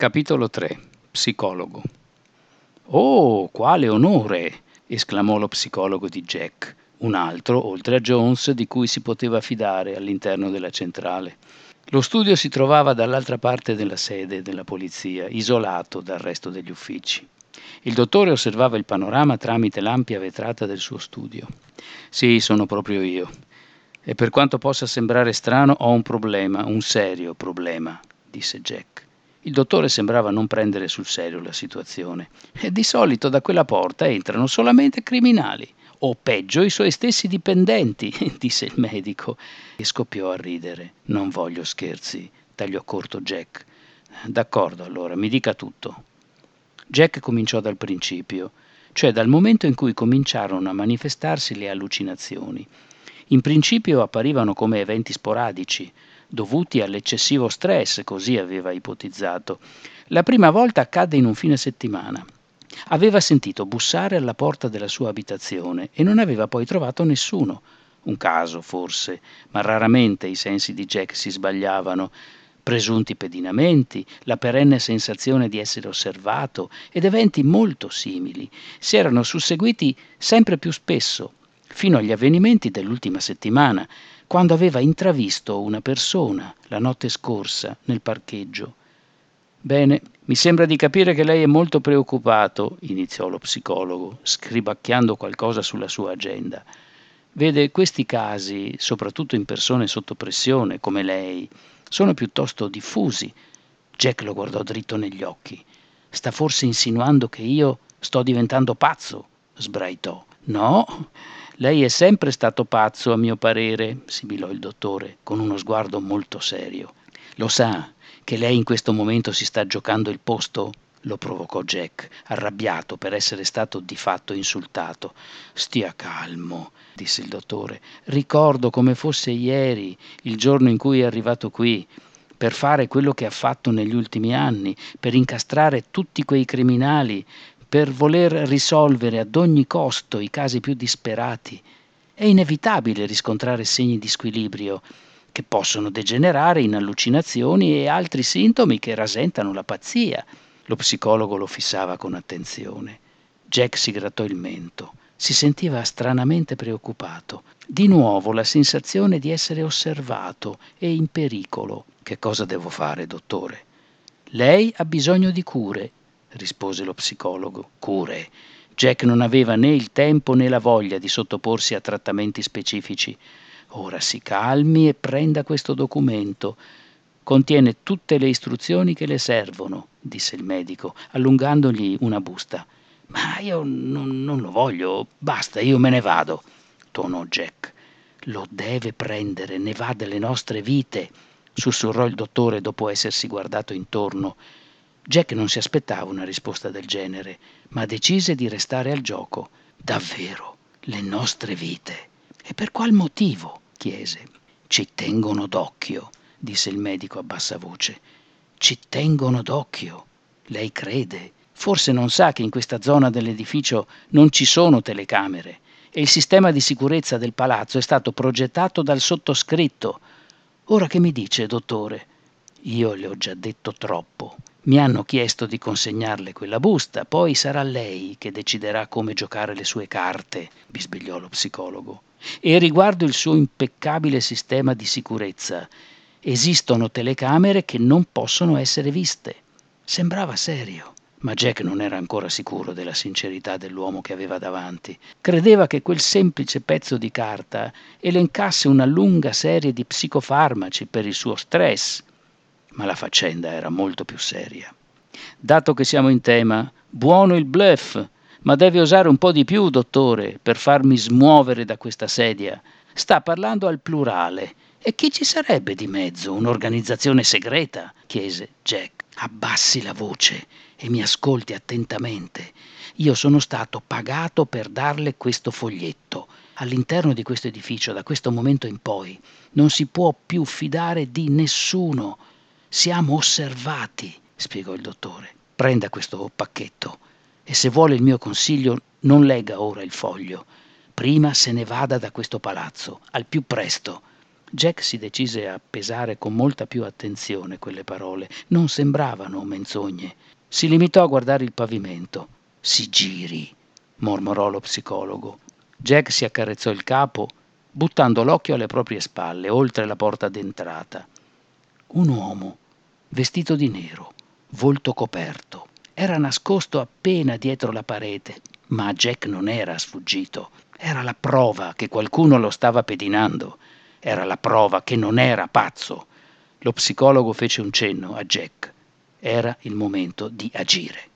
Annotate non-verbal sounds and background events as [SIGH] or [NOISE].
Capitolo 3 Psicologo Oh, quale onore! esclamò lo psicologo di Jack, un altro, oltre a Jones, di cui si poteva fidare all'interno della centrale. Lo studio si trovava dall'altra parte della sede della polizia, isolato dal resto degli uffici. Il dottore osservava il panorama tramite l'ampia vetrata del suo studio. Sì, sono proprio io. E per quanto possa sembrare strano, ho un problema, un serio problema, disse Jack. Il dottore sembrava non prendere sul serio la situazione. E di solito da quella porta entrano solamente criminali, o peggio i suoi stessi dipendenti, [LAUGHS] disse il medico, e scoppiò a ridere. Non voglio scherzi, tagliò corto Jack. D'accordo, allora, mi dica tutto. Jack cominciò dal principio, cioè dal momento in cui cominciarono a manifestarsi le allucinazioni. In principio apparivano come eventi sporadici, dovuti all'eccessivo stress, così aveva ipotizzato. La prima volta accadde in un fine settimana. Aveva sentito bussare alla porta della sua abitazione e non aveva poi trovato nessuno. Un caso, forse, ma raramente i sensi di Jack si sbagliavano. Presunti pedinamenti, la perenne sensazione di essere osservato ed eventi molto simili si erano susseguiti sempre più spesso, fino agli avvenimenti dell'ultima settimana, quando aveva intravisto una persona la notte scorsa nel parcheggio. Bene, mi sembra di capire che lei è molto preoccupato, iniziò lo psicologo, scribacchiando qualcosa sulla sua agenda. Vede, questi casi, soprattutto in persone sotto pressione come lei, sono piuttosto diffusi. Jack lo guardò dritto negli occhi. Sta forse insinuando che io sto diventando pazzo? sbraitò. No, lei è sempre stato pazzo, a mio parere, sibilò il dottore, con uno sguardo molto serio. Lo sa che lei in questo momento si sta giocando il posto? lo provocò Jack, arrabbiato per essere stato di fatto insultato. Stia calmo, disse il dottore. Ricordo come fosse ieri, il giorno in cui è arrivato qui, per fare quello che ha fatto negli ultimi anni, per incastrare tutti quei criminali, per voler risolvere ad ogni costo i casi più disperati. È inevitabile riscontrare segni di squilibrio che possono degenerare in allucinazioni e altri sintomi che rasentano la pazzia. Lo psicologo lo fissava con attenzione. Jack si grattò il mento. Si sentiva stranamente preoccupato. Di nuovo la sensazione di essere osservato e in pericolo. Che cosa devo fare, dottore? Lei ha bisogno di cure rispose lo psicologo. Cure. Jack non aveva né il tempo né la voglia di sottoporsi a trattamenti specifici. Ora si calmi e prenda questo documento. Contiene tutte le istruzioni che le servono, disse il medico, allungandogli una busta. Ma io non, non lo voglio, basta, io me ne vado, tonò Jack. Lo deve prendere, ne va delle nostre vite, sussurrò il dottore dopo essersi guardato intorno. Jack non si aspettava una risposta del genere, ma decise di restare al gioco. Davvero, le nostre vite. E per qual motivo? chiese. Ci tengono d'occhio, disse il medico a bassa voce. Ci tengono d'occhio. Lei crede. Forse non sa che in questa zona dell'edificio non ci sono telecamere e il sistema di sicurezza del palazzo è stato progettato dal sottoscritto. Ora che mi dice, dottore? Io le ho già detto troppo. Mi hanno chiesto di consegnarle quella busta, poi sarà lei che deciderà come giocare le sue carte, bisbigliò lo psicologo. E riguardo il suo impeccabile sistema di sicurezza, esistono telecamere che non possono essere viste. Sembrava serio, ma Jack non era ancora sicuro della sincerità dell'uomo che aveva davanti. Credeva che quel semplice pezzo di carta elencasse una lunga serie di psicofarmaci per il suo stress, ma la faccenda era molto più seria. Dato che siamo in tema, buono il bluff, ma deve osare un po' di più, dottore, per farmi smuovere da questa sedia. Sta parlando al plurale. E chi ci sarebbe di mezzo? Un'organizzazione segreta? chiese Jack. Abbassi la voce e mi ascolti attentamente. Io sono stato pagato per darle questo foglietto. All'interno di questo edificio, da questo momento in poi, non si può più fidare di nessuno. Siamo osservati, spiegò il dottore. Prenda questo pacchetto e se vuole il mio consiglio non legga ora il foglio. Prima se ne vada da questo palazzo, al più presto. Jack si decise a pesare con molta più attenzione quelle parole. Non sembravano menzogne. Si limitò a guardare il pavimento. Si giri, mormorò lo psicologo. Jack si accarezzò il capo, buttando l'occhio alle proprie spalle, oltre la porta d'entrata. Un uomo, vestito di nero, volto coperto. Era nascosto appena dietro la parete, ma Jack non era sfuggito. Era la prova che qualcuno lo stava pedinando. Era la prova che non era pazzo. Lo psicologo fece un cenno a Jack. Era il momento di agire.